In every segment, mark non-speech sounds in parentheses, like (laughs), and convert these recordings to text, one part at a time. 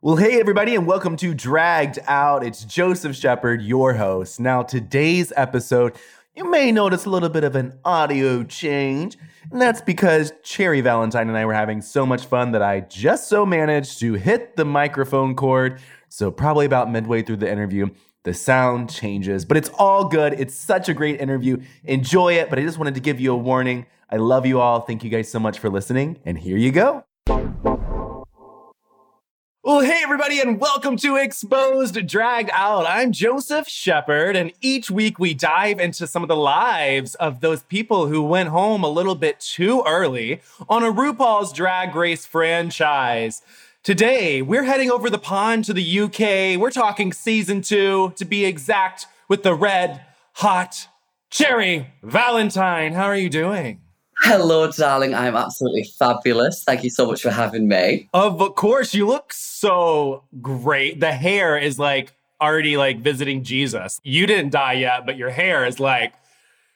Well, hey, everybody, and welcome to Dragged Out. It's Joseph Shepard, your host. Now, today's episode, you may notice a little bit of an audio change, and that's because Cherry Valentine and I were having so much fun that I just so managed to hit the microphone cord. So, probably about midway through the interview, the sound changes, but it's all good. It's such a great interview. Enjoy it, but I just wanted to give you a warning. I love you all. Thank you guys so much for listening, and here you go. Well, hey, everybody, and welcome to Exposed Dragged Out. I'm Joseph Shepard, and each week we dive into some of the lives of those people who went home a little bit too early on a RuPaul's Drag Race franchise. Today, we're heading over the pond to the UK. We're talking season two, to be exact, with the red, hot Cherry Valentine. How are you doing? Hello, darling. I'm absolutely fabulous. Thank you so much for having me. Of course, you look so great. The hair is like already like visiting Jesus. You didn't die yet, but your hair is like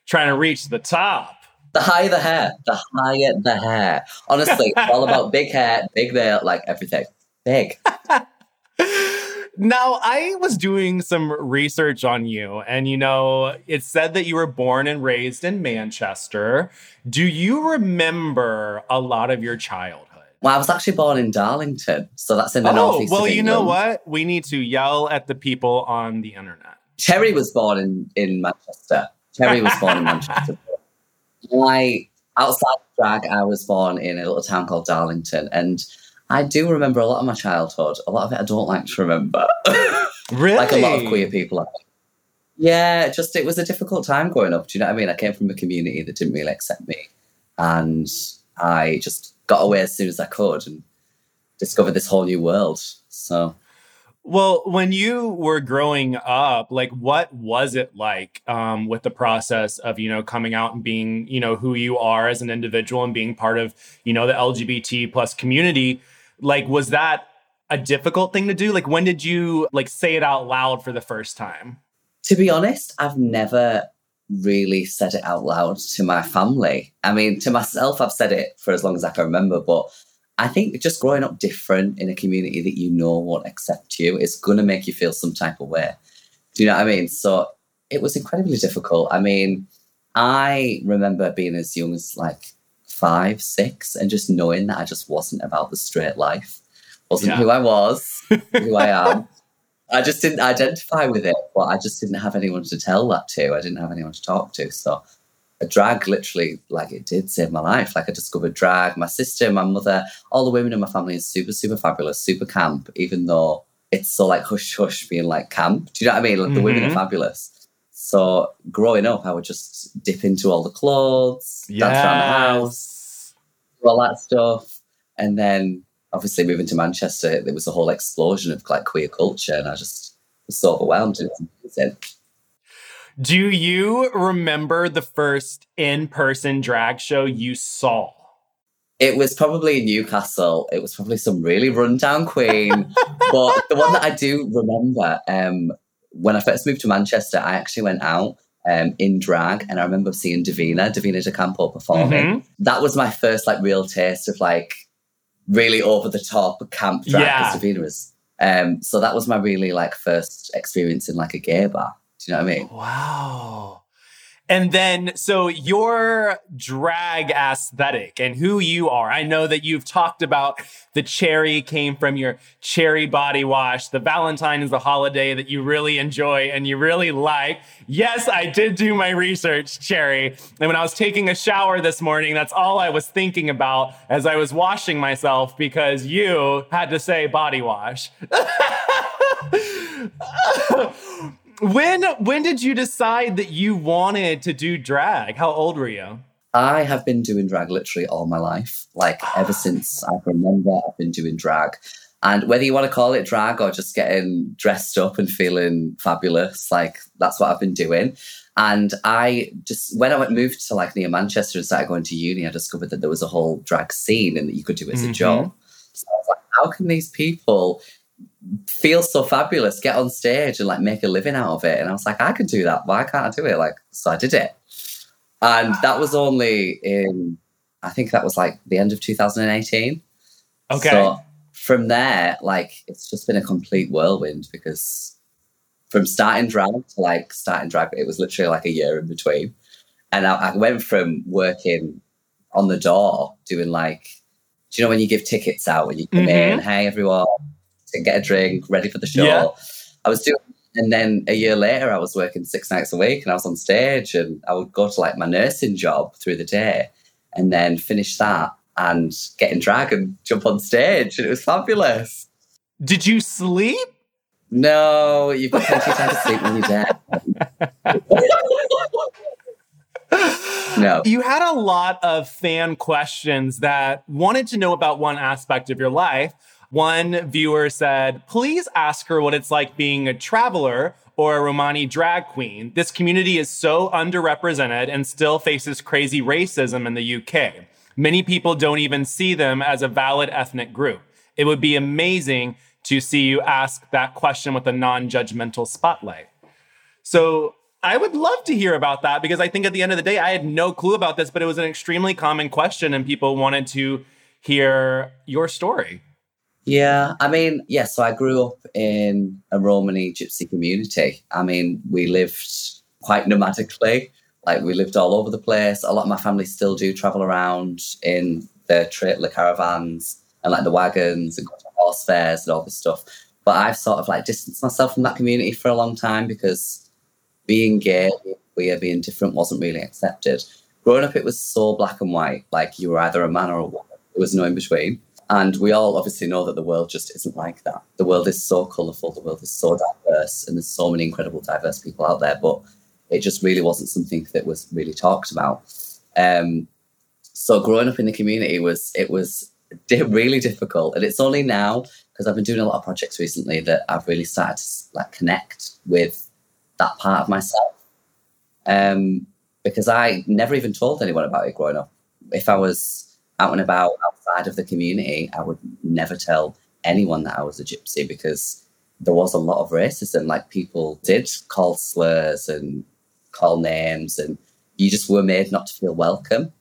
trying to reach the top. The higher the hair, the higher the hair. Honestly, it's all about (laughs) big hair, big nail, like everything. Big. Now, I was doing some research on you, and you know, it said that you were born and raised in Manchester. Do you remember a lot of your childhood? Well, I was actually born in Darlington, so that's in the Oh, northeast. well, you know what? We need to yell at the people on the internet. Cherry was born in, in Manchester. Cherry was born in Manchester. I outside of drag, I was born in a little town called Darlington, and I do remember a lot of my childhood. A lot of it I don't like to remember. Really? (laughs) like a lot of queer people. Yeah, just it was a difficult time growing up. Do you know what I mean? I came from a community that didn't really accept me, and I just got away as soon as I could and discovered this whole new world. So Well, when you were growing up, like what was it like um, with the process of, you know, coming out and being, you know, who you are as an individual and being part of, you know, the LGBT plus community? Like, was that a difficult thing to do? Like, when did you like say it out loud for the first time? to be honest, I've never really said it out loud to my family. I mean, to myself, I've said it for as long as I can remember, but I think just growing up different in a community that you know won't accept you is going to make you feel some type of way. Do you know what I mean? So it was incredibly difficult. I mean, I remember being as young as like five, six, and just knowing that I just wasn't about the straight life, wasn't Yeah. who I was, (laughs) who I am. I just didn't identify with it, but I just didn't have anyone to tell that to. I didn't have anyone to talk to. So drag literally, like it did save my life. Like I discovered drag. My sister, my mother, all the women in my family is super, super fabulous, super camp, even though it's so like hush hush being like camp. Do you know what I mean? Like the women are Mhm. fabulous. So growing up, I would just dip into all the clothes, dance around the house, do all that stuff. And then obviously moving to Manchester, there was a whole explosion of like queer culture, and I just was so overwhelmed. It was amazing. Do you remember the first in person drag show you saw? It was probably in Newcastle. It was probably some really rundown queen. but the one that I do remember, um, when I first moved to Manchester, I actually went out um, in drag, and I remember seeing Davina, Davina De Campo performing. Mhm. That was my first like real taste of like really over the top camp drag. Yeah. Davina was Um, so that was my really like first experience in like a gay bar. Do you know what I mean? Wow. And then, so your drag aesthetic and who you are. I know that you've talked about the cherry came from your cherry body wash. The Valentine is a holiday that you really enjoy and you really like. Yes, I did do my research, cherry. And when I was taking a shower this morning, that's all I was thinking about as I was washing myself because you had to say body wash. (laughs) when when did you decide that you wanted to do drag? How old were you? I have been doing drag literally all my life. Like ever (gasps) since I can remember, I've been doing drag. And whether you want to call it drag or just getting dressed up and feeling fabulous, like that's what I've been doing. And I just, when I went moved to like near Manchester and started going to uni, I discovered that there was a whole drag scene and that you could do it as Mhm. a job. So I was like, how can these people feel so fabulous, get on stage and like make a living out of it? And I was like, I could do that. Why can't I do it? Like, so I did it. And that was only in, I think that was like the end of 2018. Okay. So from there, like it's just been a complete whirlwind because from starting drag to like starting drag, it was literally like a year in between. And I, I went from working on the door doing like, do you know when you give tickets out when you come in, mm-hmm. hey everyone, to get a drink, ready for the show. Yeah. I was doing, and then a year later, I was working six nights a week and I was on stage and I would go to like my nursing job through the day and then finish that and get in drag and jump on stage. And it was fabulous. Did you sleep? No, you've got plenty of time to sleep when you're dead. (laughs) no. You had a lot of fan questions that wanted to know about one aspect of your life. One viewer said, please ask her what it's like being a traveler or a Romani drag queen. This community is so underrepresented and still faces crazy racism in the UK. Many people don't even see them as a valid ethnic group. It would be amazing to see you ask that question with a non judgmental spotlight. So I would love to hear about that because I think at the end of the day, I had no clue about this, but it was an extremely common question and people wanted to hear your story. Yeah, I mean, yeah, so I grew up in a Romani gypsy community. I mean, we lived quite nomadically, like we lived all over the place. A lot of my family still do travel around in the trailer caravans and like the wagons and go to horse fairs and all this stuff. But I've sort of like distanced myself from that community for a long time because being gay, queer, being different wasn't really accepted. Growing up, it was so black and white, like you were either a man or a woman. There was no in between. And we all obviously know that the world just isn't like that. The world is so colourful, the world is so diverse, and there's so many incredible, diverse people out there, but it just really wasn't something that was really talked about. Um, so growing up in the community was it was di- (laughs) really difficult, and it's only now because I've been doing a lot of projects recently that I've really started to like connect with that part of myself. Um, because I never even told anyone about it growing up. If I was out and about outside of the community, I would never tell anyone that I was a gypsy because there was a lot of racism. Like people did call slurs and call names, and you just were made not to feel welcome.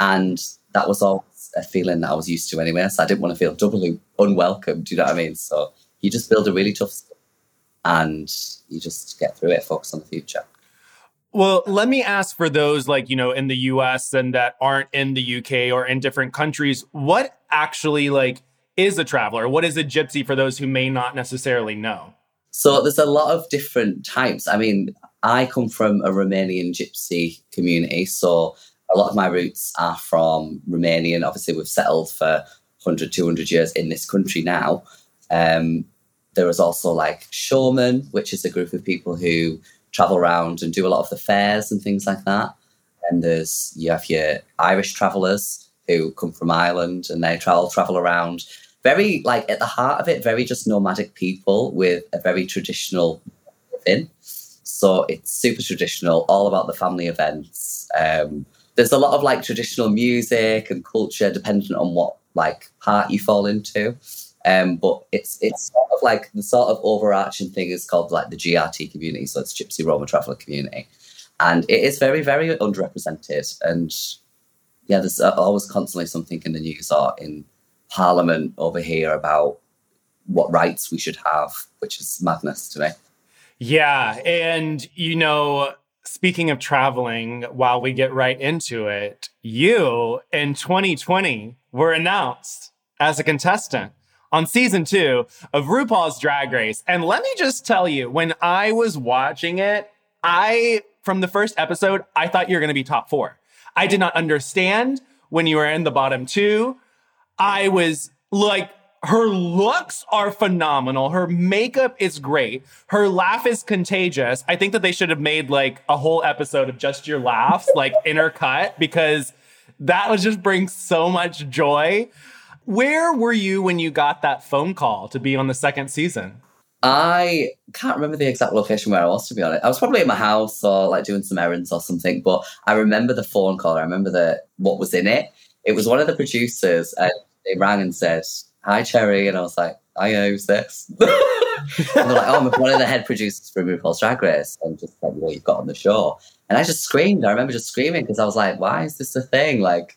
And that was always a feeling that I was used to anyway. So I didn't want to feel doubly unwelcome. Do you know what I mean? So you just build a really tough skin and you just get through it, focus on the future. Well, let me ask for those like, you know, in the US and that aren't in the UK or in different countries, what actually like is a traveler? What is a gypsy for those who may not necessarily know? So there's a lot of different types. I mean, I come from a Romanian gypsy community, so a lot of my roots are from Romanian. Obviously, we've settled for 100, 200 years in this country now. Um, there is also like showmen, which is a group of people who travel around and do a lot of the fairs and things like that. And there's you have your Irish travellers who come from Ireland and they travel travel around. Very like at the heart of it, very just nomadic people with a very traditional living. So it's super traditional, all about the family events. Um, there's a lot of like traditional music and culture, dependent on what like part you fall into. Um, but it's it's sort of like the sort of overarching thing is called like the GRT community, so it's Gypsy Roma Traveller Community, and it is very very underrepresented. And yeah, there's always constantly something in the news or in Parliament over here about what rights we should have, which is madness to me. Yeah. And, you know, speaking of traveling, while we get right into it, you in 2020 were announced as a contestant on season two of RuPaul's Drag Race. And let me just tell you, when I was watching it, I, from the first episode, I thought you were going to be top four. I did not understand when you were in the bottom two. I was like, her looks are phenomenal. Her makeup is great. Her laugh is contagious. I think that they should have made like a whole episode of just your laughs, like intercut, because that would just bring so much joy. Where were you when you got that phone call to be on the second season? I can't remember the exact location where I was, to be honest. I was probably in my house or like doing some errands or something, but I remember the phone call. I remember the what was in it. It was one of the producers, and they rang and said, Hi, Cherry. And I was like, I who's this? (laughs) and they're like, Oh, I'm one of the head producers for RuPaul's Drag Race. And just like, what you've got on the show. And I just screamed. I remember just screaming because I was like, Why is this a thing? Like,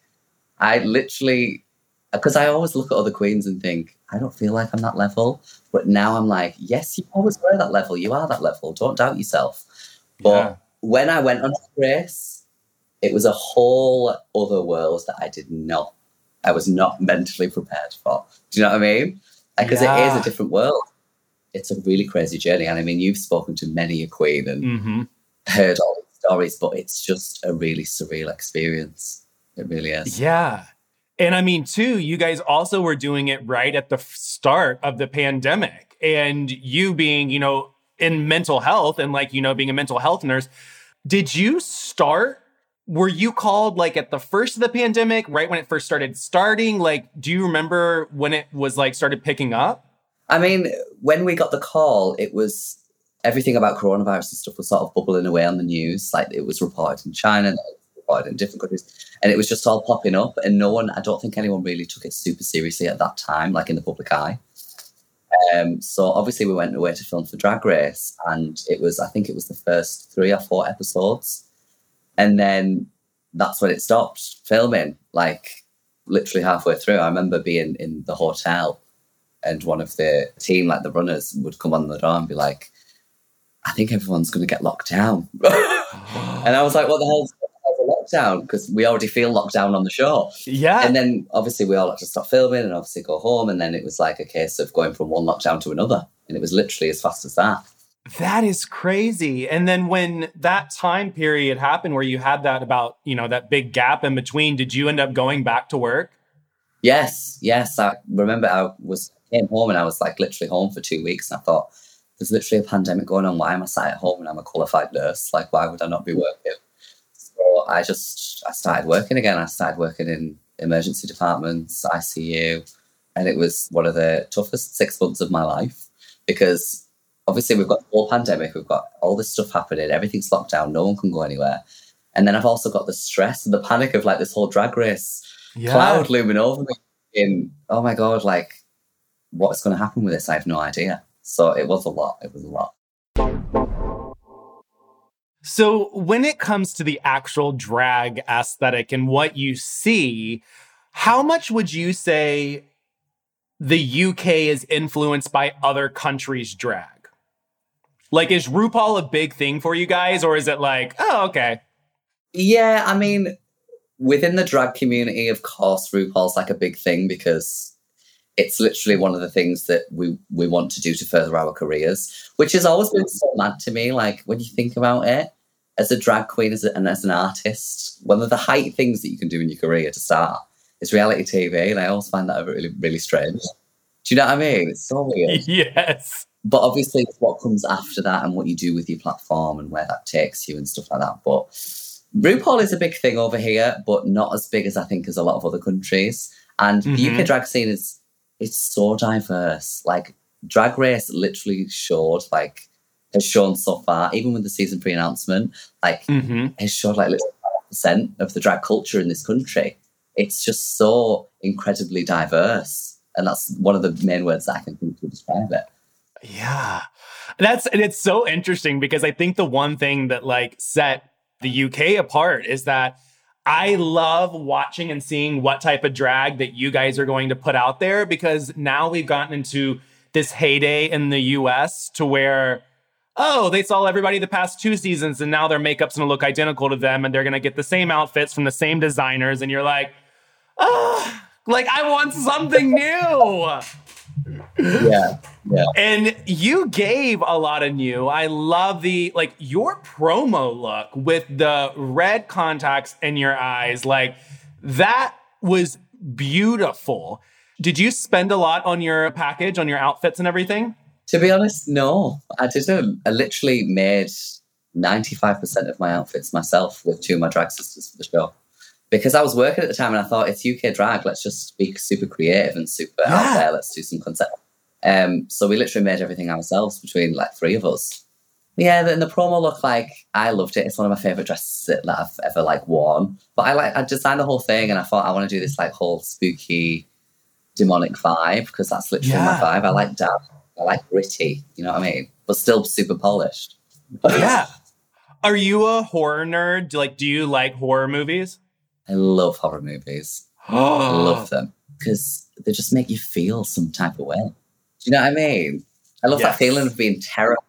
I literally, because I always look at other queens and think, I don't feel like I'm that level. But now I'm like, yes, you always were that level. You are that level. Don't doubt yourself. But Yeah. when I went on Grace, it was a whole other world that I did not, I was not mentally prepared for. Do you know what I mean? Because it Yeah. is a different world. It's a really crazy journey. And I mean, you've spoken to many a queen and Mm-hmm. heard all these stories, but it's just a really surreal experience. It really is. Yeah. And I mean, too, you guys also were doing it right at the start of the pandemic. And you being, you know, in mental health and like, you know, being a mental health nurse, did you start? Were you called like at the first of the pandemic, right when it first started starting? Like, do you remember when it was like started picking up? I mean, when we got the call, it was everything about coronavirus and stuff was sort of bubbling away on the news. Like it was reported in China, was in different countries, and it was just all popping up. And no one, I don't think anyone really took it super seriously at that time, like in the public eye. Um, so obviously we went away to film for Drag Race, and it was, I think it was the first three or four episodes, and then that's when it stopped filming. Like literally halfway through, I remember being in the hotel and one of the team, like the runners, would come on the door and be like, I think everyone's going to get locked down. (laughs) and I was like, what the hell's lockdown? Because we already feel locked down on the show. Yeah. And then obviously we all had to stop filming and obviously go home. And then it was like a case of going from one lockdown to another. And it was literally as fast as that. That is crazy. And then when that time period happened where you had that about, you know, that big gap in between, did you end up going back to work? Yes, yes. I remember I was came home and I was like literally home for two weeks and I thought, there's literally a pandemic going on. Why am I sat at home and I'm a qualified nurse? Like, why would I not be working? So I just I started working again. I started working in emergency departments, ICU, and it was one of the toughest six months of my life because obviously we've got the whole pandemic, we've got all this stuff happening, everything's locked down, no one can go anywhere. And then I've also got the stress and the panic of like this whole drag race cloud looming over me in oh my god like what's going to happen with this i have no idea so it was a lot it was a lot So, when it comes to the actual drag aesthetic and what you see, how much would you say the UK is influenced by other countries' drag? Like, is RuPaul a big thing for you guys, or is it like, oh, okay? yeah i mean within the drag community of course rupaul's like a big thing because it's literally one of the things that we we want to do to further our careers which has always been so mad to me like when you think about it as a drag queen as a, and as an artist one of the height things that you can do in your career to start is reality tv and i always find that really really strange do you know what i mean it's so weird (laughs) yes. but obviously it's what comes after that and what you do with your platform and where that takes you and stuff like that. But RuPaul is a big thing over here, but not as big as I think as a lot of other countries. And the Mhm. UK drag scene is it's so diverse. Like Drag Race literally showed like has shown so far, even with the season pre-announcement, like hmm has showed like percent of the drag culture in this country. It's just so incredibly diverse. And that's one of the main words that I can think to describe it. Yeah. That's and it's so interesting because I think the one thing that like set the UK apart is that I love watching and seeing what type of drag that you guys are going to put out there because now we've gotten into this heyday in the US to where oh, they saw everybody the past two seasons and now their makeup's gonna look identical to them and they're gonna get the same outfits from the same designers. And you're like, oh, like I want something new. Yeah, yeah. And you gave a lot of new. I love the like your promo look with the red contacts in your eyes. Like that was beautiful. Did you spend a lot on your package, on your outfits and everything? To be honest, no. I didn't. I literally made 95% of my outfits myself with two of my drag sisters for the show. Because I was working at the time and I thought it's UK drag, let's just be super creative and super out there, let's do some concept. Um, so we literally made everything ourselves between like three of us. Yeah, and the promo look like I loved it. It's one of my favorite dresses that that I've ever like worn. But I like I designed the whole thing, and I thought I want to do this like whole spooky, demonic vibe because that's literally Yeah. my vibe. I like dark, I like gritty. You know what I mean? But still super polished. Yeah. Are you a horror nerd? Like, do you like horror movies? I love horror movies. I love (gasps) them because they just make you feel some type of way. Do you know what I mean? I love Yes. that feeling of being terrified.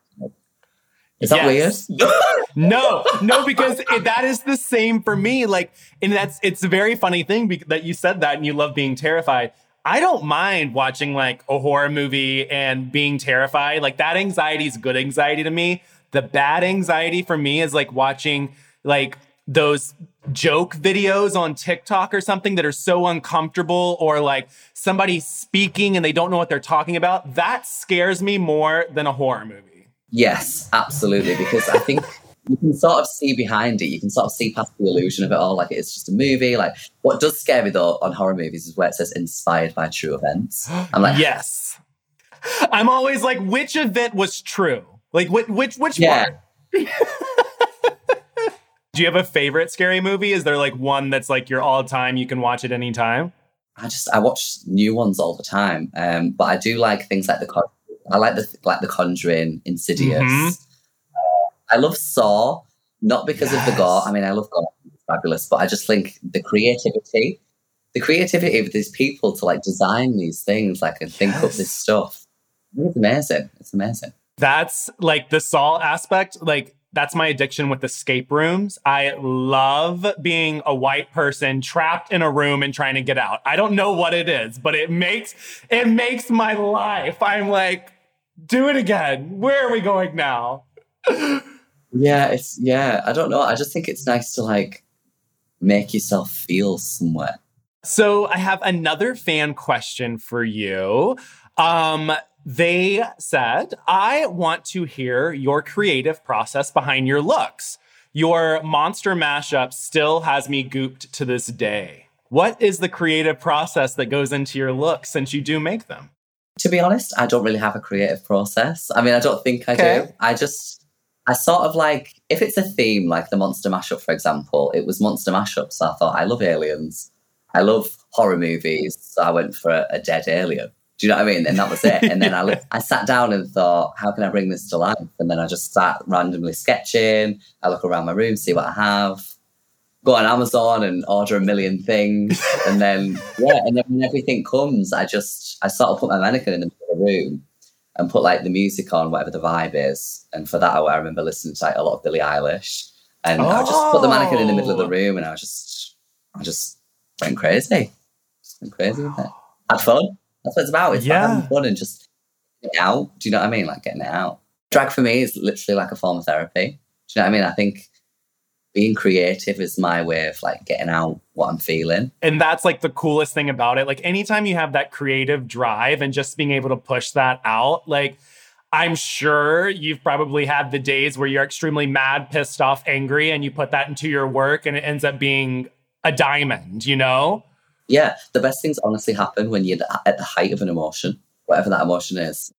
Is that Yes. weird? (laughs) No, no, because it, that is the same for me. Like, and that's it's a very funny thing bec- that you said that and you love being terrified. I don't mind watching like a horror movie and being terrified. Like that anxiety is good anxiety to me. The bad anxiety for me is like watching like those joke videos on TikTok or something that are so uncomfortable or like somebody speaking and they don't know what they're talking about. That scares me more than a horror movie. Yes, absolutely. Because I think (laughs) you can sort of see behind it. You can sort of see past the illusion of it all. Like it's just a movie. Like what does scare me though on horror movies is where it says inspired by true events. I'm like, yes. I'm always like, which event was true? Like, which which which Yeah. one? (laughs) Do you have a favorite scary movie? Is there like one that's like your all time? You can watch it anytime. I just I watch new ones all the time. Um, but I do like things like the Con- I like the like the Conjuring, Insidious. Mhm. Uh, I love Saw, not because of the gore. I mean, I love gore, it's fabulous, but I just think the creativity, the creativity of these people to like design these things, like and think up this stuff. It's amazing. It's amazing. That's like the Saw aspect. Like that's my addiction with escape rooms. I love being a white person trapped in a room and trying to get out. I don't know what it is, but it makes it makes my life. I'm like, do it again. Where are we going now? (laughs) Yeah, it's yeah. I don't know. I just think it's nice to like make yourself feel somewhere. So I have another fan question for you. Um, they said, I want to hear your creative process behind your looks. Your monster mashup still has me gooped to this day. What is the creative process that goes into your looks since you do make them? To be honest, I don't really have a creative process. I mean, I don't think I Okay. do. I just, I sort of like, if it's a theme, like the monster mashup, for example, it was monster mashup. So I thought, I love aliens. I love horror movies. So I went for a, a dead alien. Do you know what I mean? And that was it. And then I, I sat down and thought, how can I bring this to life? And then I just sat randomly sketching. I look around my room, see what I have. Go on Amazon and order a million things. And then, yeah, and then when everything comes, I just, I sort of put my mannequin in the middle of the room and put like the music on, whatever the vibe is. And for that, I remember listening to like a lot of Billie Eilish. And I just put the mannequin in the middle of the Oh. room and I was just, I just went crazy. Just went crazy with it. Had fun. That's what it's about. It's Yeah. about having fun and just out. Do you know what I mean? Like getting it out. Drag for me is literally like a form of therapy. Do you know what I mean? I think being creative is my way of like getting out what I'm feeling. And that's like the coolest thing about it. Like anytime you have that creative drive and just being able to push that out, like I'm sure you've probably had the days where you're extremely mad, pissed off, angry, and you put that into your work and it ends up being a diamond, you know? Yeah, the best things honestly happen when you're at the height of an emotion, whatever that emotion is.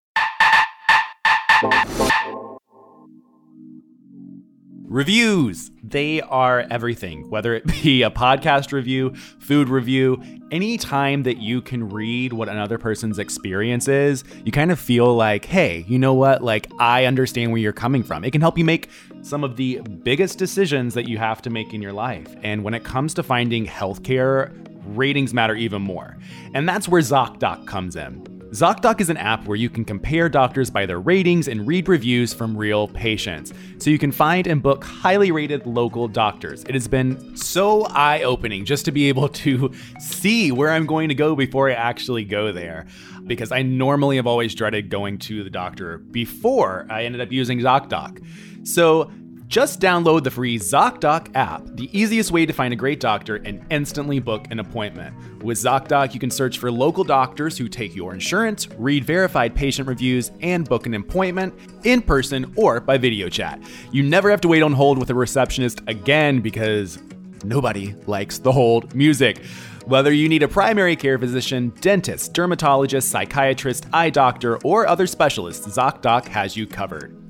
Reviews. They are everything, whether it be a podcast review, food review, any time that you can read what another person's experience is, you kind of feel like, hey, you know what? Like, I understand where you're coming from. It can help you make some of the biggest decisions that you have to make in your life. And when it comes to finding healthcare, ratings matter even more. And that's where ZocDoc comes in. ZocDoc is an app where you can compare doctors by their ratings and read reviews from real patients. So you can find and book highly rated local doctors. It has been so eye opening just to be able to (laughs) see where I'm going to go before I actually go there. Because I normally have always dreaded going to the doctor before I ended up using ZocDoc. So just download the free ZocDoc app, the easiest way to find a great doctor and instantly book an appointment. With ZocDoc, you can search for local doctors who take your insurance, read verified patient reviews, and book an appointment in person or by video chat. You never have to wait on hold with a receptionist again because nobody likes the hold music. Whether you need a primary care physician, dentist, dermatologist, psychiatrist, eye doctor, or other specialist, ZocDoc has you covered.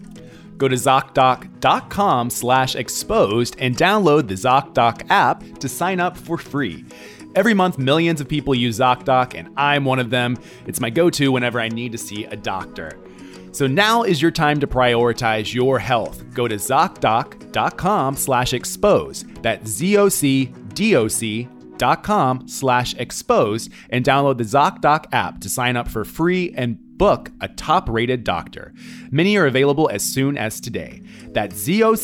Go to ZocDoc.com slash exposed and download the ZocDoc app to sign up for free. Every month, millions of people use ZocDoc, and I'm one of them. It's my go to whenever I need to see a doctor. So now is your time to prioritize your health. Go to ZocDoc.com slash exposed. That's Z-O-C-D-O-C dot com slash exposed and download the ZocDoc app to sign up for free and book a top rated doctor. Many are available as soon as today. That's zocdoc.com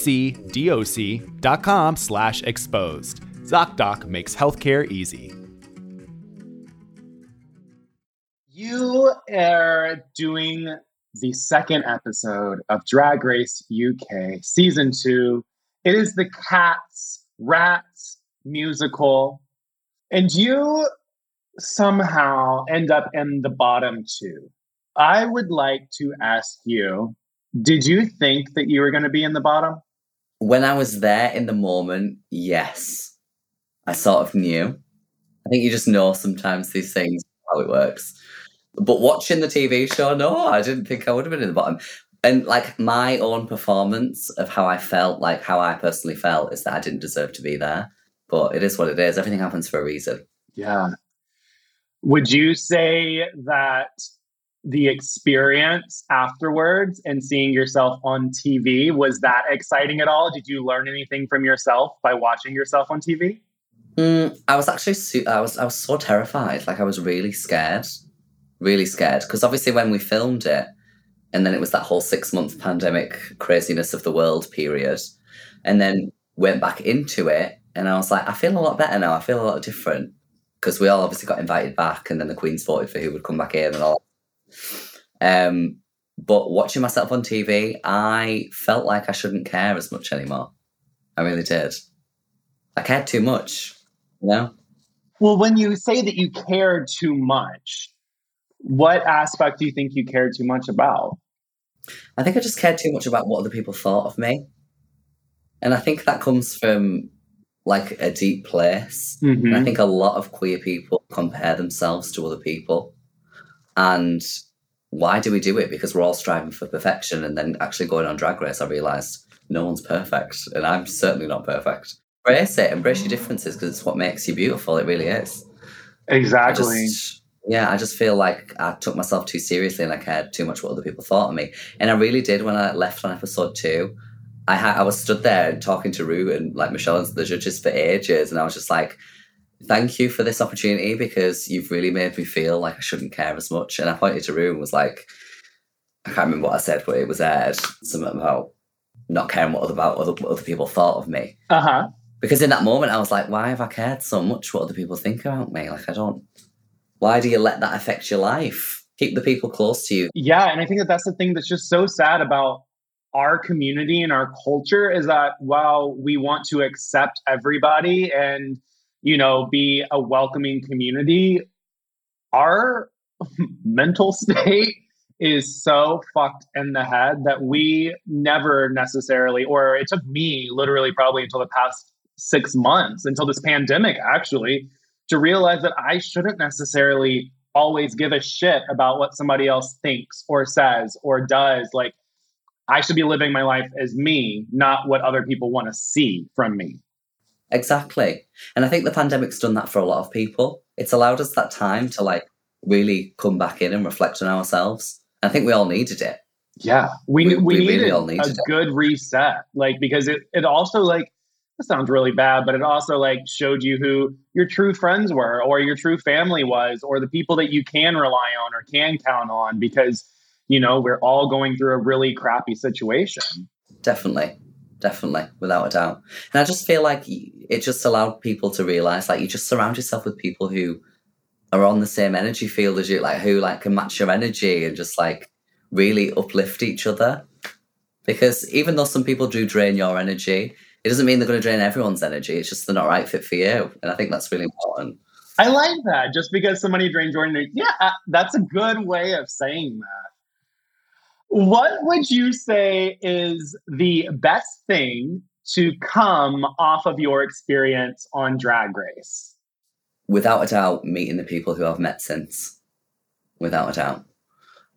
slash exposed. ZocDoc makes healthcare easy. You are doing the second episode of Drag Race UK season two. It is the Cats Rats musical. And you somehow end up in the bottom two. I would like to ask you Did you think that you were going to be in the bottom? When I was there in the moment, yes. I sort of knew. I think you just know sometimes these things, how it works. But watching the TV show, no, I didn't think I would have been in the bottom. And like my own performance of how I felt, like how I personally felt, is that I didn't deserve to be there. But it is what it is. Everything happens for a reason. Yeah. Would you say that the experience afterwards and seeing yourself on TV was that exciting at all? Did you learn anything from yourself by watching yourself on TV? Mm, I was actually I was I was so terrified. Like I was really scared, really scared because obviously when we filmed it, and then it was that whole six month pandemic craziness of the world period, and then went back into it, and I was like, I feel a lot better now. I feel a lot different because we all obviously got invited back, and then the Queen's voted for who would come back in and all. Um, but watching myself on TV, I felt like I shouldn't care as much anymore. I really did. I cared too much, you know? Well, when you say that you cared too much, what aspect do you think you cared too much about? I think I just cared too much about what other people thought of me. And I think that comes from like a deep place. Mhm. And I think a lot of queer people compare themselves to other people. And why do we do it? Because we're all striving for perfection. And then actually going on Drag Race, I realised no one's perfect. And I'm certainly not perfect. Embrace it, embrace your differences because it's what makes you beautiful. It really is. I Exactly. just, yeah, I just feel like I took myself too seriously and I cared too much what other people thought of me. And I really did when I left on episode two. I had I was stood there and talking to Ru and like Michelle and the judges for ages, and I was just like, "Thank you for this opportunity because you've really made me feel like I shouldn't care as much." And I pointed to Ru and was like, "I can't remember what I said, but it was aired something about not caring what other about other, what other people thought of me." Uh huh. Because in that moment, I was like, why have I cared so much what other people think about me? Like, I don't. Why do you let that affect your life? Keep the people close to you. Yeah, and I think that that's the thing that's just so sad about our community and our culture is that while we want to accept everybody and you know be a welcoming community, our (laughs) mental state is so fucked in the head that we never necessarily, or it took me literally probably until the past six months, until this pandemic actually, to realize that I shouldn't necessarily always give a shit about what somebody else thinks or says or does. Like, I should be living my life as me, not what other people want to see from me. Exactly. And I think the pandemic's done that for a lot of people. It's allowed us that time to like really come back in and reflect on ourselves. I think we all needed it. Yeah, we We- we, we really needed all a it. good reset, like because it it also like sounds really bad, but it also like showed you who your true friends were or your true family was or the people that you can rely on or can count on because, you know, we're all going through a really crappy situation. Definitely. Definitely, without a doubt. And I just feel like it just allowed people to realize like you just surround yourself with people who are on the same energy field as you, like who like can match your energy and just like really uplift each other. Because even though some people do drain your energy, it doesn't mean they're going to drain everyone's energy. It's just they're not right fit for you. And I think that's really important. I like that. Just because somebody drains your energy, yeah, uh, that's a good way of saying that. What would you say is the best thing to come off of your experience on Drag Race? Without a doubt, meeting the people who I've met since. Without a doubt.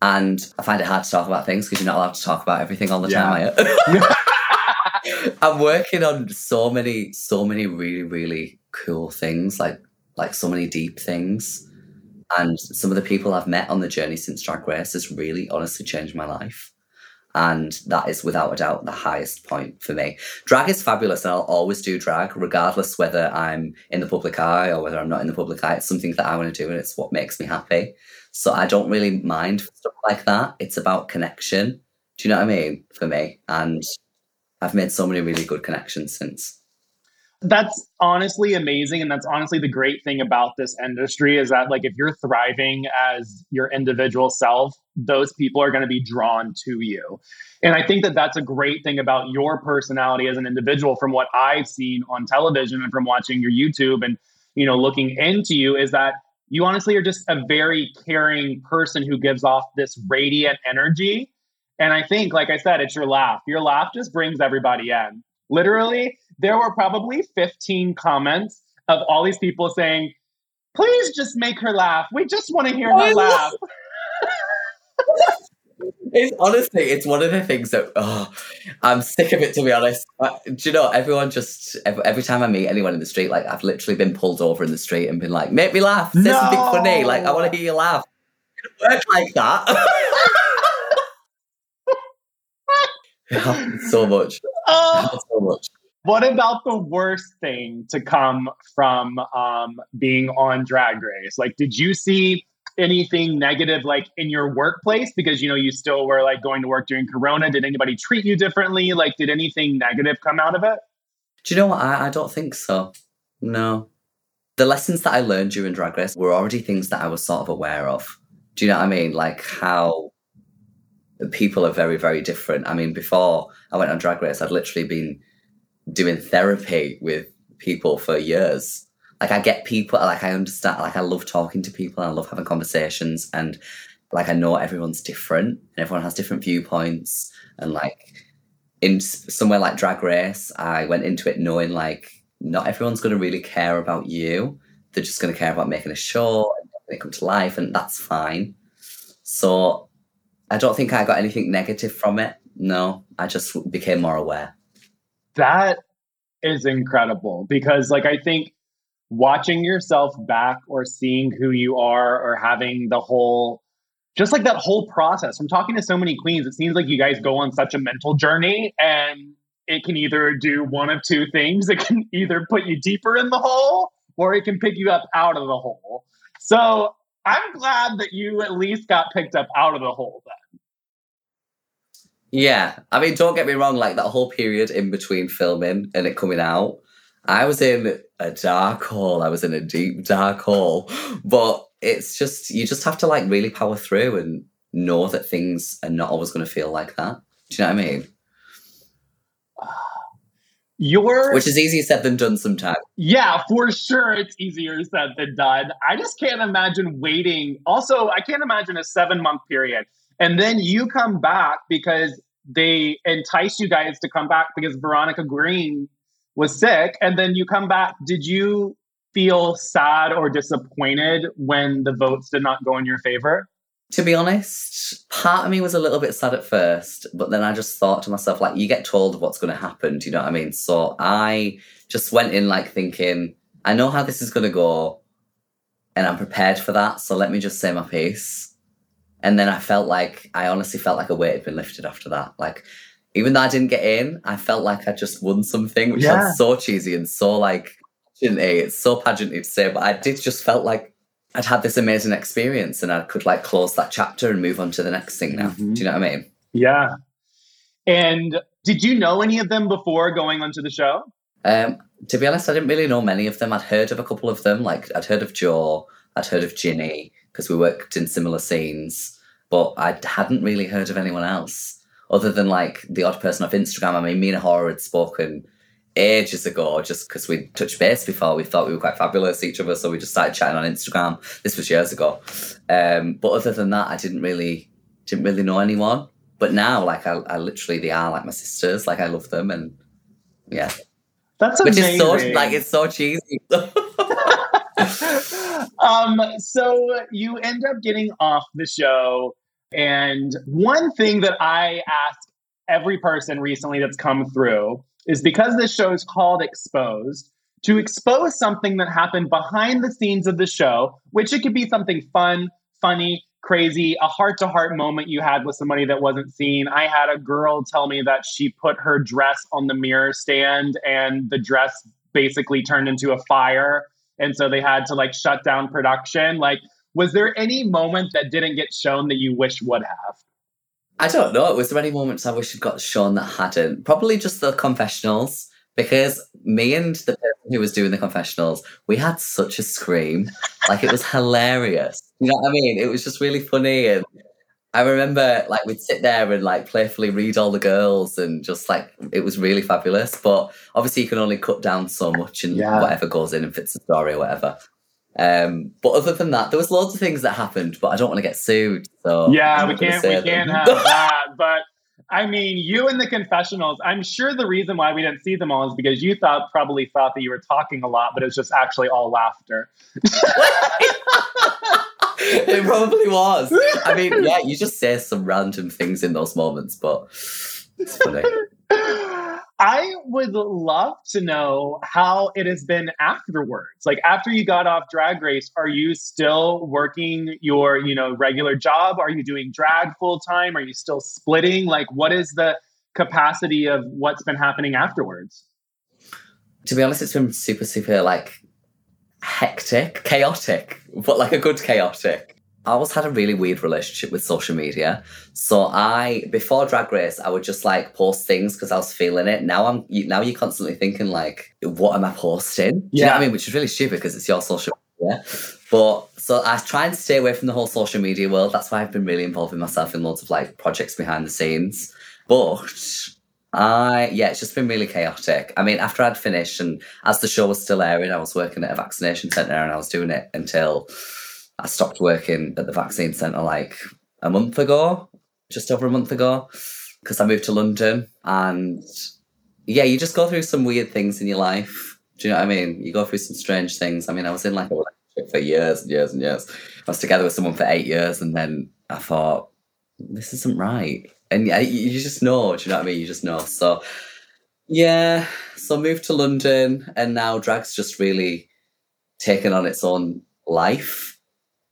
And I find it hard to talk about things because you're not allowed to talk about everything all the Yeah. time. (laughs) I'm working on so many, so many really, really cool things, like like so many deep things. And some of the people I've met on the journey since Drag Race has really honestly changed my life. And that is without a doubt the highest point for me. Drag is fabulous, and I'll always do drag, regardless whether I'm in the public eye or whether I'm not in the public eye. It's something that I want to do, and it's what makes me happy. So I don't really mind stuff like that. It's about connection. Do you know what I mean? For me. And I've made so many really good connections since. That's honestly amazing. And that's honestly the great thing about this industry is that, like, if you're thriving as your individual self, those people are going to be drawn to you. And I think that that's a great thing about your personality as an individual from what I've seen on television and from watching your YouTube and, you know, looking into you is that you honestly are just a very caring person who gives off this radiant energy. And I think, like I said, it's your laugh. Your laugh just brings everybody in. Literally, there were probably 15 comments of all these people saying, please just make her laugh. We just want to hear her I laugh. (laughs) It's honestly, it's one of the things that oh, I'm sick of it. To be honest, Uh, do you know? Everyone just every, every time I meet anyone in the street, like I've literally been pulled over in the street and been like, "Make me laugh, say something funny." Like I want to hear you laugh. It work like that. (laughs) (laughs) it happens so much. It Oh, so much. What about the worst thing to come from um, being on Drag Race? Like, did you see anything negative, like in your workplace? Because you know you still were like going to work during Corona. Did anybody treat you differently? Like, did anything negative come out of it? Do you know what? I, I don't think so. No. The lessons that I learned during Drag Race were already things that I was sort of aware of. Do you know what I mean? Like how people are very, very different. I mean, before I went on Drag Race, I'd literally been doing therapy with people for years. Like I get people, like I understand, like I love talking to people I love having conversations and like I know everyone's different and everyone has different viewpoints and like in somewhere like Drag Race, I went into it knowing like not everyone's going to really care about you. They're just going to care about making a show and making it come to life, and that's fine. So I don't think I got anything negative from it. No, I just became more aware. That is incredible because, like, I think watching yourself back or seeing who you are or having the whole, just like that whole process from talking to so many queens, it seems like you guys go on such a mental journey and it can either do one of two things. It can either put you deeper in the hole or it can pick you up out of the hole. So I'm glad that you at least got picked up out of the hole. Yeah, I mean, don't get me wrong. Like that whole period in between filming and it coming out, I was in a dark hole. I was in a deep dark hole. But it's just you just have to like really power through and know that things are not always going to feel like that. Do you know what I mean? Your Which is easier said than done sometimes. Yeah, for sure. It's easier said than done. I just can't imagine waiting. Also, I can't imagine a seven month period. And then you come back because they entice you guys to come back because Veronica Green was sick. And then you come back. Did you feel sad or disappointed when the votes did not go in your favor? To be honest, part of me was a little bit sad at first, but then I just thought to myself, like, you get told what's going to happen. Do you know what I mean? So I just went in like thinking, I know how this is going to go, and I'm prepared for that. So let me just say my piece. And then I felt like, I honestly felt like a weight had been lifted after that. Like, even though I didn't get in, I felt like I just won something, which Yeah. sounds so cheesy and so like pageanty. It's so pageanty to say, but I did just felt like I'd had this amazing experience and I could like close that chapter and move on to the next thing now. Mhm. Do you know what I mean? Yeah. And did you know any of them before going onto the show? Um, to be honest, I didn't really know many of them. I'd heard of a couple of them. Like I'd heard of Joe, I'd heard of Ginny because we worked in similar scenes, but I hadn't really heard of anyone else other than like the odd person off Instagram. I mean, me and Hora had spoken ages ago just because we touched base before. We thought we were quite fabulous each other, so we just started chatting on Instagram. This was years ago. Um, but other than that, I didn't really didn't really know anyone. But now, like I, I literally they are like my sisters. Like I love them, and yeah, That's which is so like it's so cheesy. (laughs) um, so you end up getting off the show, and one thing that I ask every person recently that's come through is because this show is called Exposed. To expose something that happened behind the scenes of the show, which it could be something fun, funny, crazy, a heart to heart moment you had with somebody that wasn't seen. I had a girl tell me that she put her dress on the mirror stand and the dress basically turned into a fire. And so they had to like shut down production. Like, was there any moment that didn't get shown that you wish would have? I don't know. Was there any moments I wish had got shown that hadn't? Probably just the confessionals. Because me and the person who was doing the confessionals, we had such a scream. Like it was hilarious. You know what I mean? It was just really funny. And I remember like we'd sit there and like playfully read all the girls and just like it was really fabulous. But obviously you can only cut down so much and Yeah. whatever goes in and fits the story or whatever. Um, but other than that, there was loads of things that happened, but I don't want to get sued. So yeah, we can't we can't have (laughs) that. But I mean, you and the confessionals, I'm sure the reason why we didn't see them all is because you thought probably thought that you were talking a lot, but it was just actually all laughter. (laughs) (laughs) it probably was. I mean, (laughs) yeah, you just say some random things in those moments, but it's funny. I would love to know how it has been afterwards. Like after you got off Drag Race, are you still working your, you know, regular job? Are you doing drag full time? Are you still splitting? Like what is the capacity of what's been happening afterwards? To be honest, it's been super, super like hectic, chaotic, but like a good chaotic. I always had a really weird relationship with social media. So I, before Drag Race, I would just like post things because I was feeling it. Now I'm, you, now you're constantly thinking like, what am I posting? Do you know what I mean? Which is really stupid because it's your social media. But so I try and stay away from the whole social media world. That's why I've been really involving myself in loads of like projects behind the scenes. But I, yeah, it's just been really chaotic. I mean, after I'd finished and as the show was still airing, I was working at a vaccination centre and I was doing it until I stopped working at the vaccine centre like a month ago, just over a month ago, because I moved to London. And yeah, you just go through some weird things in your life. Do you know what I mean? You go through some strange things. I mean, I was in like a relationship for years and years and years. I was together with someone for eight years and then I thought, this isn't right. And yeah, you just know, do you know what I mean? You just know. So yeah, so moved to London and now drag's just really taken on its own life.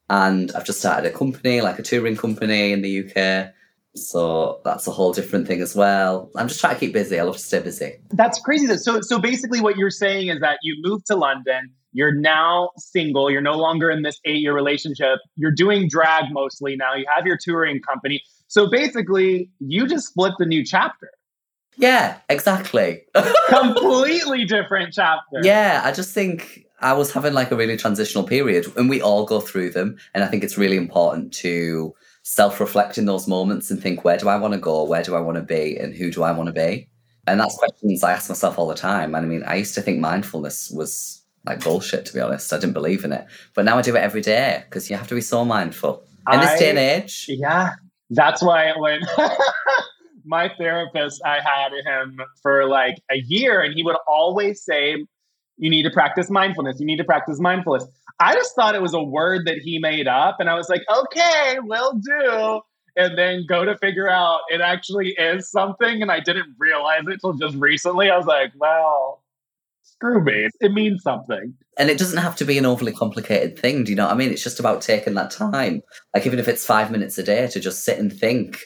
And I've just started a company, like a touring company in the UK. So that's a whole different thing as well. I'm just trying to keep busy. I love to stay busy. That's crazy. So, so basically, what you're saying is that you moved to London. You're now single. You're no longer in this eight year relationship. You're doing drag mostly now. You have your touring company. So basically, you just flipped a new chapter. Yeah, exactly. (laughs) Completely different chapter. Yeah, I just think I was having like a really transitional period, and we all go through them. And I think it's really important to self reflect in those moments and think, where do I want to go? Where do I want to be? And who do I want to be? And that's questions I ask myself all the time. And I mean, I used to think mindfulness was like bullshit, to be honest. I didn't believe in it. But now I do it every day because you have to be so mindful. In this day and age, Yeah. That's why when (laughs) my therapist, I had him for like a year, and he would always say, You need to practice mindfulness. You need to practice mindfulness. I just thought it was a word that he made up. And I was like, Okay, we'll do. And then go to figure out it actually is something. And I didn't realize it till just recently. I was like, Well, screw me. It means something. And it doesn't have to be an overly complicated thing. Do you know what I mean? It's just about taking that time. Like, even if it's five minutes a day to just sit and think,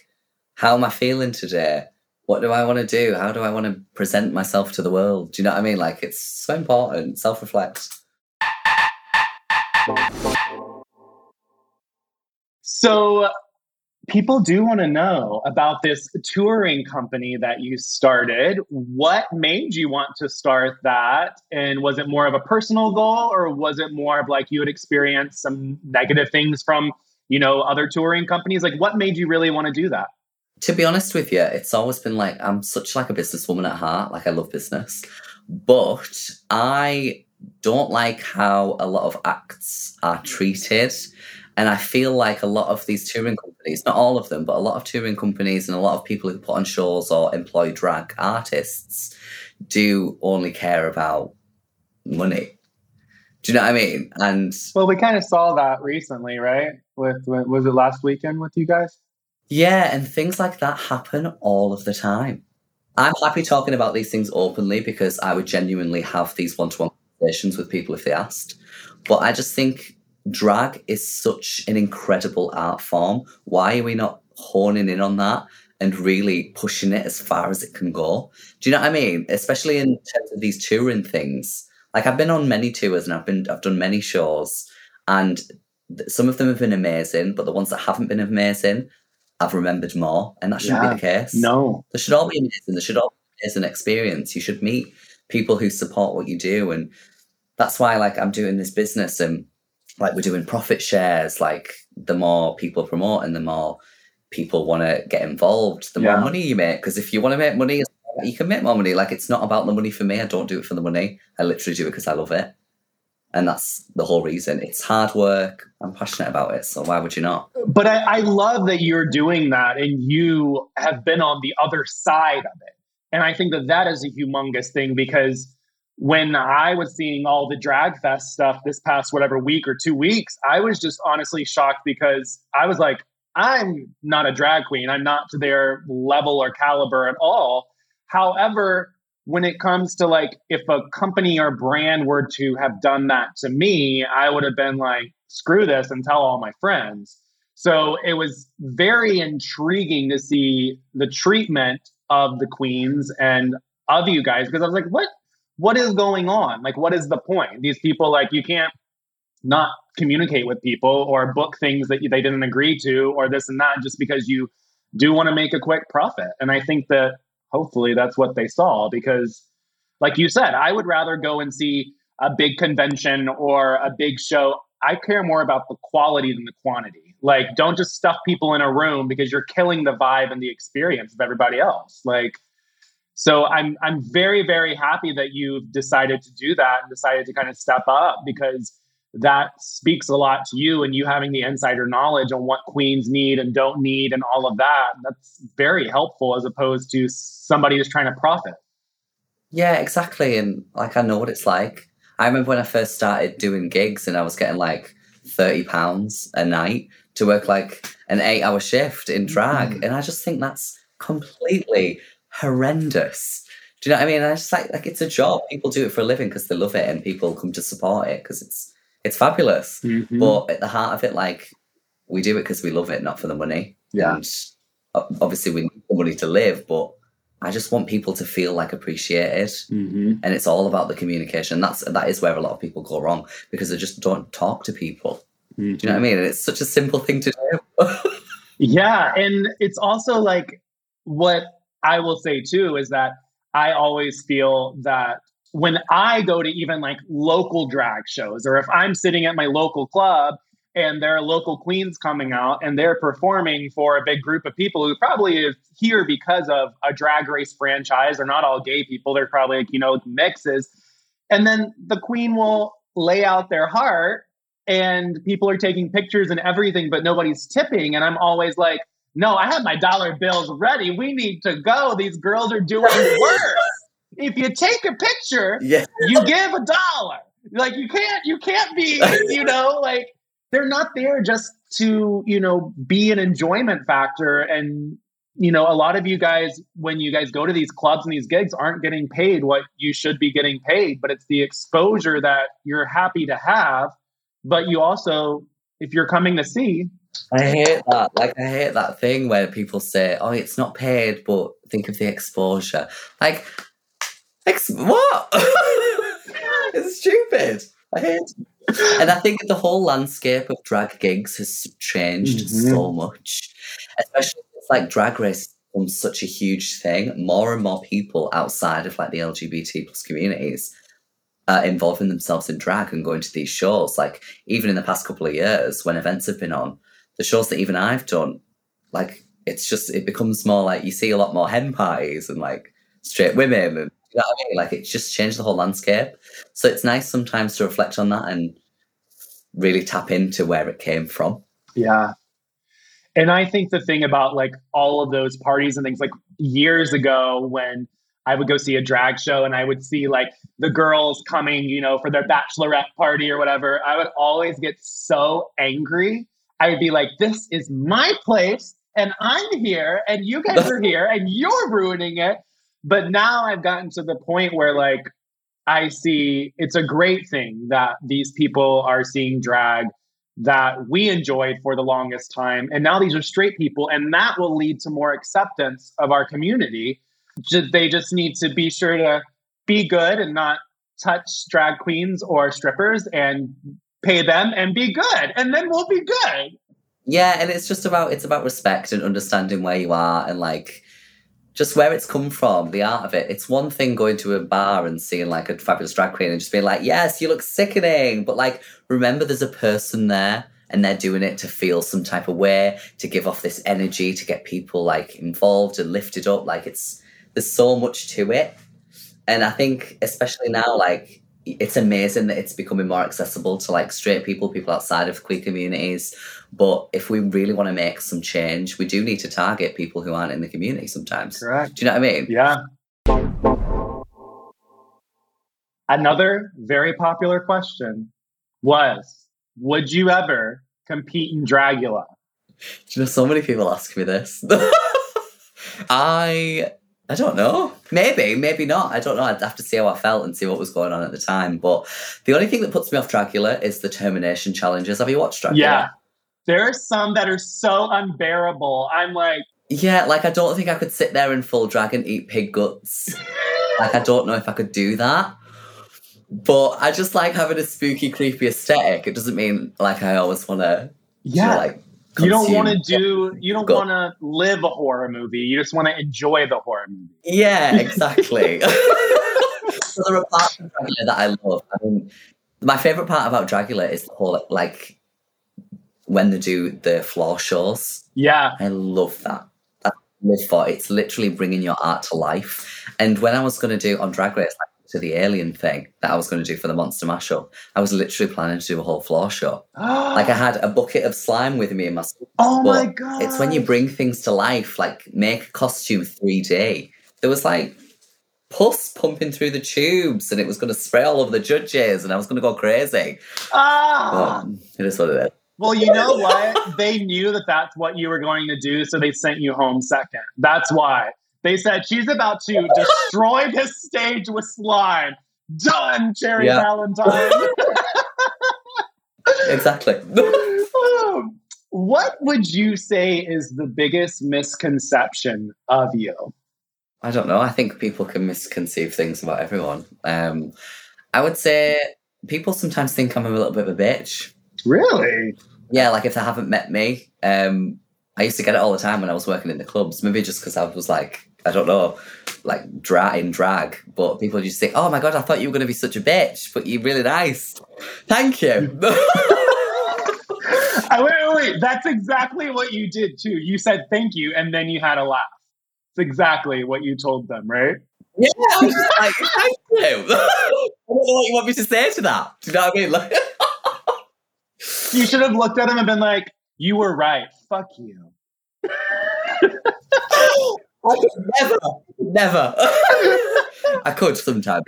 how am I feeling today? what do I want to do? How do I want to present myself to the world? Do you know what I mean? Like it's so important. Self reflect. So people do want to know about this touring company that you started. What made you want to start that? And was it more of a personal goal or was it more of like you had experienced some negative things from, you know, other touring companies? Like what made you really want to do that? To be honest with you, it's always been like I'm such like a businesswoman at heart. Like I love business. But I don't like how a lot of acts are treated. And I feel like a lot of these touring companies, not all of them, but a lot of touring companies and a lot of people who put on shows or employ drag artists do only care about money. Do you know what I mean? And well, we kind of saw that recently, right? With, with was it last weekend with you guys? Yeah, and things like that happen all of the time. I'm happy talking about these things openly because I would genuinely have these one to one conversations with people if they asked. But I just think drag is such an incredible art form. Why are we not honing in on that and really pushing it as far as it can go? Do you know what I mean? Especially in terms of these touring things. Like I've been on many tours and I've been I've done many shows and some of them have been amazing, but the ones that haven't been amazing, I've remembered more, and that shouldn't Yeah. be the case. No. They should all be amazing. They should all be an experience. You should meet people who support what you do, and that's why, like, I'm doing this business, and like we're doing profit shares. Like, the more people promote, and the more people want to get involved, the Yeah. more money you make. Because if you want to make money, you can make more money. Like, it's not about the money for me. I don't do it for the money. I literally do it because I love it. And that's the whole reason. It's hard work. I'm passionate about it. So why would you not? But I, I love that you're doing that and you have been on the other side of it. And I think that that is a humongous thing because when I was seeing all the drag fest stuff this past whatever week or two weeks, I was just honestly shocked because I was like, I'm not a drag queen. I'm not to their level or caliber at all. However, when it comes to like if a company or brand were to have done that to me, I would have been like, screw this and tell all my friends. So it was very intriguing to see the treatment of the queens and of you guys because I was like, what what is going on? Like what is the point? These people like you can't not communicate with people or book things that they didn't agree to or this and that just because you do want to make a quick profit. And I think that hopefully that's what they saw because like you said, I would rather go and see a big convention or a big show. I care more about the quality than the quantity. Like, don't just stuff people in a room because you're killing the vibe and the experience of everybody else. Like, so I'm I'm very very happy that you've decided to do that and decided to kind of step up because that speaks a lot to you and you having the insider knowledge on what queens need and don't need and all of that. That's very helpful as opposed to somebody who's trying to profit. Yeah, exactly. And like I know what it's like. I remember when I first started doing gigs and I was getting like thirty pounds a night to work like an eight hour shift in drag. Mm. And I just think that's completely horrendous. Do you know what I mean? And I just like like it's a job. People do it for a living because they love it and people come to support it because it's it's fabulous. Mm-hmm. But at the heart of it, like we do it because we love it, not for the money. Yeah. And obviously we need the money to live, but I just want people to feel like appreciated. Mm-hmm. And it's all about the communication. That's that is where a lot of people go wrong because they just don't talk to people. Do you know what I mean? And it's such a simple thing to do. (laughs) Yeah, and it's also like what I will say too is that I always feel that when I go to even like local drag shows, or if I'm sitting at my local club and there are local queens coming out and they're performing for a big group of people who probably is here because of a drag race franchise. They're not all gay people, they're probably like, you know, mixes. And then the queen will lay out their heart and people are taking pictures and everything, but nobody's tipping. And I'm always like, no, I have my dollar bills ready. We need to go. These girls are doing work. if you take a picture, yeah. you give a dollar. Like you can't, you can't be, you know, like they're not there just to, you know, be an enjoyment factor. And, you know, a lot of you guys, when you guys go to these clubs and these gigs, aren't getting paid what you should be getting paid, but it's the exposure that you're happy to have but you also if you're coming to see. I hate that. Like, I hate that thing where people say, "Oh, it's not paid, but think of the exposure." Like, ex- what? (laughs) it's stupid. I hate. It. And I think the whole landscape of drag gigs has changed Mhm. so much, especially it's like drag race becomes such a huge thing. More and more people outside of like the LGBT plus communities uh, involving themselves in drag and going to these shows. Like even in the past couple of years, when events have been on, the shows that even I've done, like it's just it becomes more like you see a lot more hen parties and like straight women and you know what I mean? Like it's just changed the whole landscape. So it's nice sometimes to reflect on that and really tap into where it came from. Yeah. And I think the thing about like all of those parties and things like years ago when I would go see a drag show and I would see like the girls coming, you know, for their bachelorette party or whatever, I would always get so angry. I would be like, this is my place and I'm here and you guys are here and you're ruining it. But now I've gotten to the point where like I see it's a great thing that these people are seeing drag that we enjoyed for the longest time. And now these are straight people, and that will lead to more acceptance of our community. They just need to be sure to be good and not touch drag queens or strippers and pay them and be good. And then we'll be good. Yeah, and it's just about it's about respect and understanding where you are and like just where it's come from, the art of it. It's one thing going to a bar and seeing like a fabulous drag queen and just being like, yes, you look sickening. But like, remember there's a person there and they're doing it to feel some type of way, to give off this energy, to get people like involved and lifted up. Like it's there's so much to it. And I think especially now, like it's amazing that it's becoming more accessible to like straight people, people outside of queer communities. But if we really want to make some change, we do need to target people who aren't in the community sometimes. Correct. Do you know what I mean? Yeah. Another very popular question was Would you ever compete in Dragula? Do you know so many people ask me this? (laughs) I I don't know. Maybe, maybe not. I don't know. I'd have to see how I felt and see what was going on at the time. But the only thing that puts me off Dragula is the termination challenges. Have you watched Dragula? Yeah. There are some that are so unbearable. I'm like, Yeah, like I don't think I could sit there in full drag and eat pig guts. (laughs) like I don't know if I could do that. But I just like having a spooky, creepy aesthetic. It doesn't mean like I always want to. Yeah. like you don't want to do, you don't want to live a horror movie. You just want to enjoy the horror movie. Yeah, (laughs) exactly. (laughs) so there are parts of Dragula that I love. I mean, my favorite part about Dragula is the whole like when they do the floor shows. Yeah. I love that. I live for. It's literally bringing your art to life. And when I was going to do on Drag Race, like, to the alien thing that I was going to do for the Monster Mashup, I was literally planning to do a whole floor show. (gasps) Like I had a bucket of slime with me in my oh my God. It's when you bring things to life, like make a costume 3D. There was like pus pumping through the tubes and it was going to spray all over the judges and I was going to go crazy. Ah! But it is what it is. Well, you know what? they knew that that's what you were going to do, so they sent you home second. That's why. They said, she's about to destroy this stage with slime. Done, Cherry Yeah. Valentine. (laughs) Exactly. Um, (laughs) what would you say is the biggest misconception of you? I don't know. I think people can misconceive things about everyone. Um, I would say people sometimes think I'm a little bit of a bitch. Really? Yeah, like if they haven't met me, um, I used to get it all the time when I was working in the clubs. Maybe just because I was like, I don't know, like dra- in drag. But people just think, oh my god, I thought you were going to be such a bitch, but you're really nice. Thank you. (laughs) Wait, wait, wait. That's exactly what you did too. You said thank you, and then you had a laugh. It's exactly what you told them, right? yeah, I was just like, thank you. (laughs) I don't know what you want me to say to that. Do you know what I mean? Like, You should have looked at him and been like, "You were right. Fuck you." (laughs) I could never, never. (laughs) I could sometimes.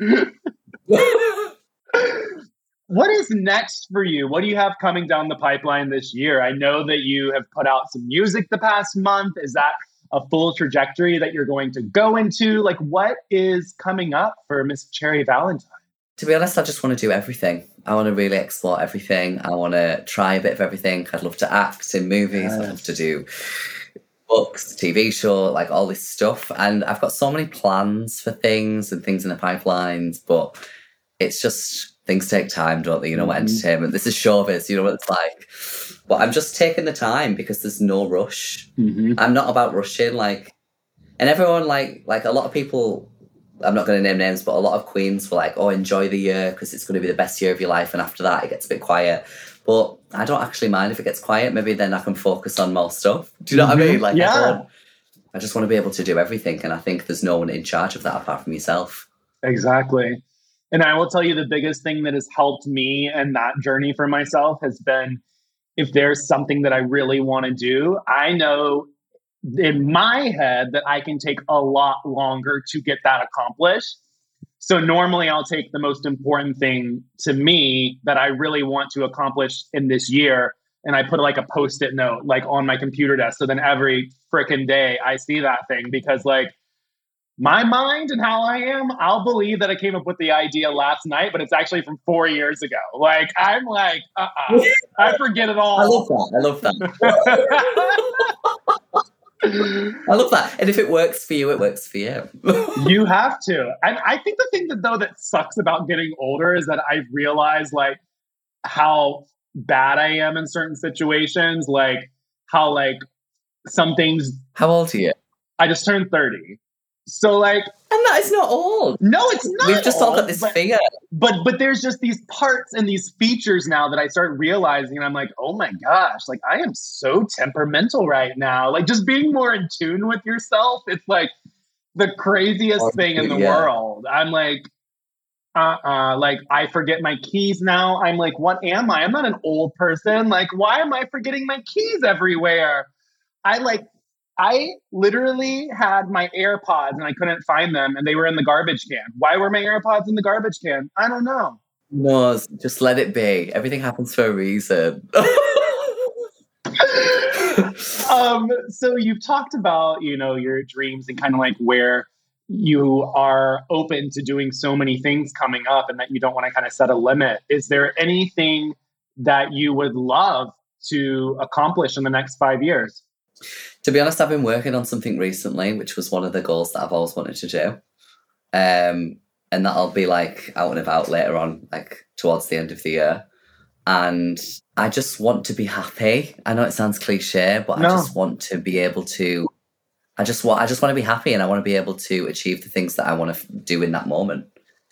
What is next for you? What do you have coming down the pipeline this year? I know that you have put out some music the past month. Is that a full trajectory that you're going to go into? Like, what is coming up for Miss Cherry Valentine? To be honest, I just want to do everything. I want to really explore everything. I want to try a bit of everything. I'd love to act in movies. I'd love to do books, TV show, like all this stuff. And I've got so many plans for things and things in the pipelines, but it's just things take time, don't they? You know what mm-hmm. entertainment. This is showbiz, you know what it's like. But I'm just taking the time because there's no rush. Mm-hmm. I'm not about rushing, like and everyone like like a lot of people I'm not going to name names, but a lot of queens were like, "Oh, enjoy the year because it's going to be the best year of your life," and after that, it gets a bit quiet. But I don't actually mind if it gets quiet. Maybe then I can focus on more stuff. Do you know what I mm-hmm. mean? Like, Yeah. I, I just want to be able to do everything, and I think there's no one in charge of that apart from yourself. Exactly. And I will tell you the biggest thing that has helped me and that journey for myself has been if there's something that I really want to do, I know in my head that I can take a lot longer to get that accomplished. So normally I'll take the most important thing to me that I really want to accomplish in this year and I put like a post-it note like on my computer desk so then every freaking day I see that thing because like my mind and how I am, I'll believe that I came up with the idea last night, but it's actually from four years ago. Like I'm like, uh, uh (laughs) I forget it all. I love that. I love that. (laughs) I love that. And if it works for you, it works for you. (laughs) you have to. And I think the thing that though that sucks about getting older is that I realize like how bad I am in certain situations, like how like some things. How old are you? I just turned thirty. So like, and that is not old. No, it's not. We've just all got this but- fear. but but there's just these parts and these features now that I start realizing, and I'm like, oh my gosh, like I am so temperamental right now. Like just being more in tune with yourself, it's like the craziest Oh, thing in the yeah. world. I'm like, uh uh like I forget my keys now. I'm like, what am I? I'm not an old person. Like, why am I forgetting my keys everywhere? I like I literally had my AirPods and I couldn't find them and they were in the garbage can. Why were my AirPods in the garbage can? I don't know. No, just let it be. Everything happens for a reason. (laughs) um, so you've talked about, you know, your dreams and kind of like where you are open to doing so many things coming up and that you don't want to kind of set a limit. Is there anything that you would love to accomplish in the next five years? To be honest, I've been working on something recently, which was one of the goals that I've always wanted to do. Um, and that'll be like out and about later on, like towards the end of the year. And I just want to be happy. I know it sounds cliche, but No. I just want to be able to. I just want. I just want to be happy, and I want to be able to achieve the things that I want to f- do in that moment.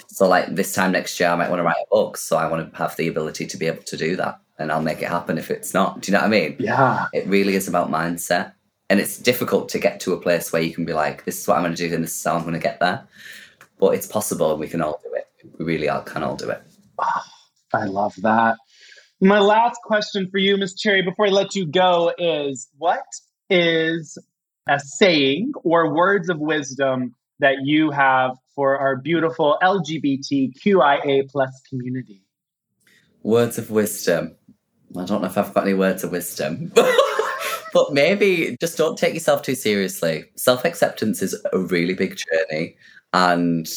So, like this time next year, I might want to write a book. So I want to have the ability to be able to do that, and I'll make it happen if it's not. Do you know what I mean? Yeah. It really is about mindset. And it's difficult to get to a place where you can be like, this is what I'm going to do and this is how I'm going to get there. But it's possible and we can all do it. We really all can all do it. Ah, I love that. My last question for you, Miss Cherry, before I let you go, is what is a saying or words of wisdom that you have for our beautiful LGBTQIA plus community? Words of wisdom. I don't know if I've got any words of wisdom. (laughs) but maybe just don't take yourself too seriously. Self acceptance is a really big journey. And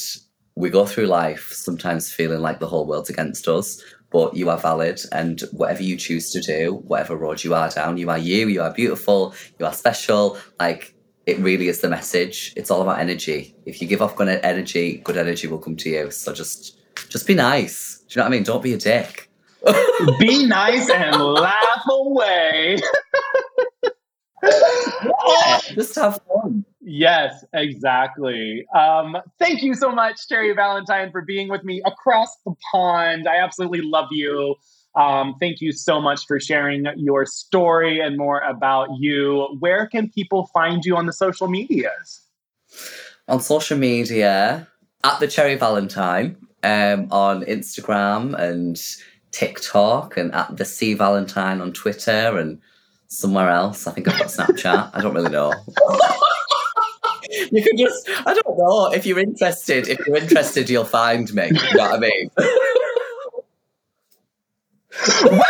we go through life sometimes feeling like the whole world's against us, but you are valid. And whatever you choose to do, whatever road you are down, you are you, you are beautiful, you are special. Like, it really is the message. It's all about energy. If you give off good energy, good energy will come to you. So just, just be nice. Do you know what I mean? Don't be a dick. Be nice and laugh away. (laughs) just have fun. Yes, exactly. Um, thank you so much, Cherry Valentine, for being with me across the pond. I absolutely love you. Um, thank you so much for sharing your story and more about you. Where can people find you on the social medias? on social media at the Cherry Valentine um, on Instagram and TikTok and at the C Valentine on Twitter and somewhere else. I think I've got Snapchat. I don't really know. (laughs) you can just I don't know. If you're interested, if you're interested, you'll find me. You know what I mean? well,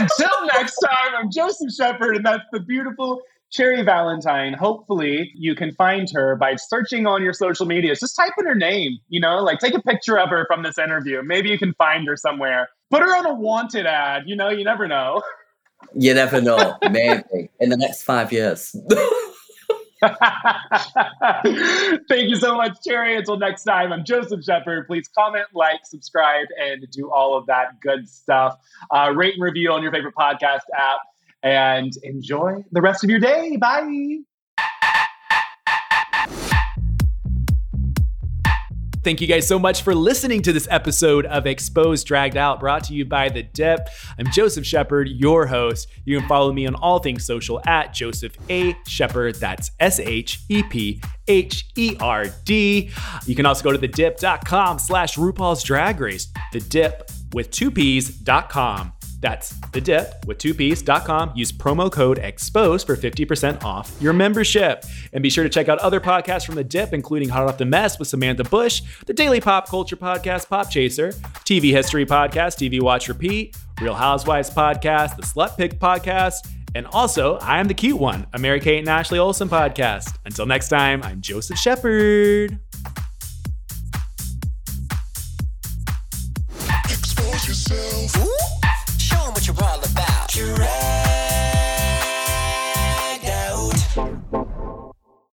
until next time, I'm Joseph Shepherd, and that's the beautiful Cherry Valentine. Hopefully, you can find her by searching on your social medias. Just type in her name, you know, like take a picture of her from this interview. Maybe you can find her somewhere. Put her on a wanted ad, you know, you never know. You never know. Maybe in the next five years. (laughs) Thank you so much, Cherry. Until next time, I'm Joseph Shepherd. Please comment, like, subscribe, and do all of that good stuff. Uh, rate and review on your favorite podcast app, and enjoy the rest of your day. Bye. Thank you guys so much for listening to this episode of Exposed Dragged Out, brought to you by The Dip. I'm Joseph Shepherd, your host. You can follow me on all things social at Joseph A. Shepherd. That's S H E P H E R D. You can also go to thedip.com slash RuPaul's Drag Race. The Dip with two P's.com. dip with two P's.com. Use promo code EXPOSE for 50% off your membership. And be sure to check out other podcasts from the dip, including Hot Off the Mess with Samantha Bush, the daily pop culture podcast, Pop Chaser, TV history podcast, TV Watch Repeat, Real Housewives podcast, the Slut Pick podcast, and also I Am the Cute One, a Mary Kate and Ashley Olsen podcast. Until next time, I'm Joseph Shepherd. Expose yourself. 'em what you're all about. Drag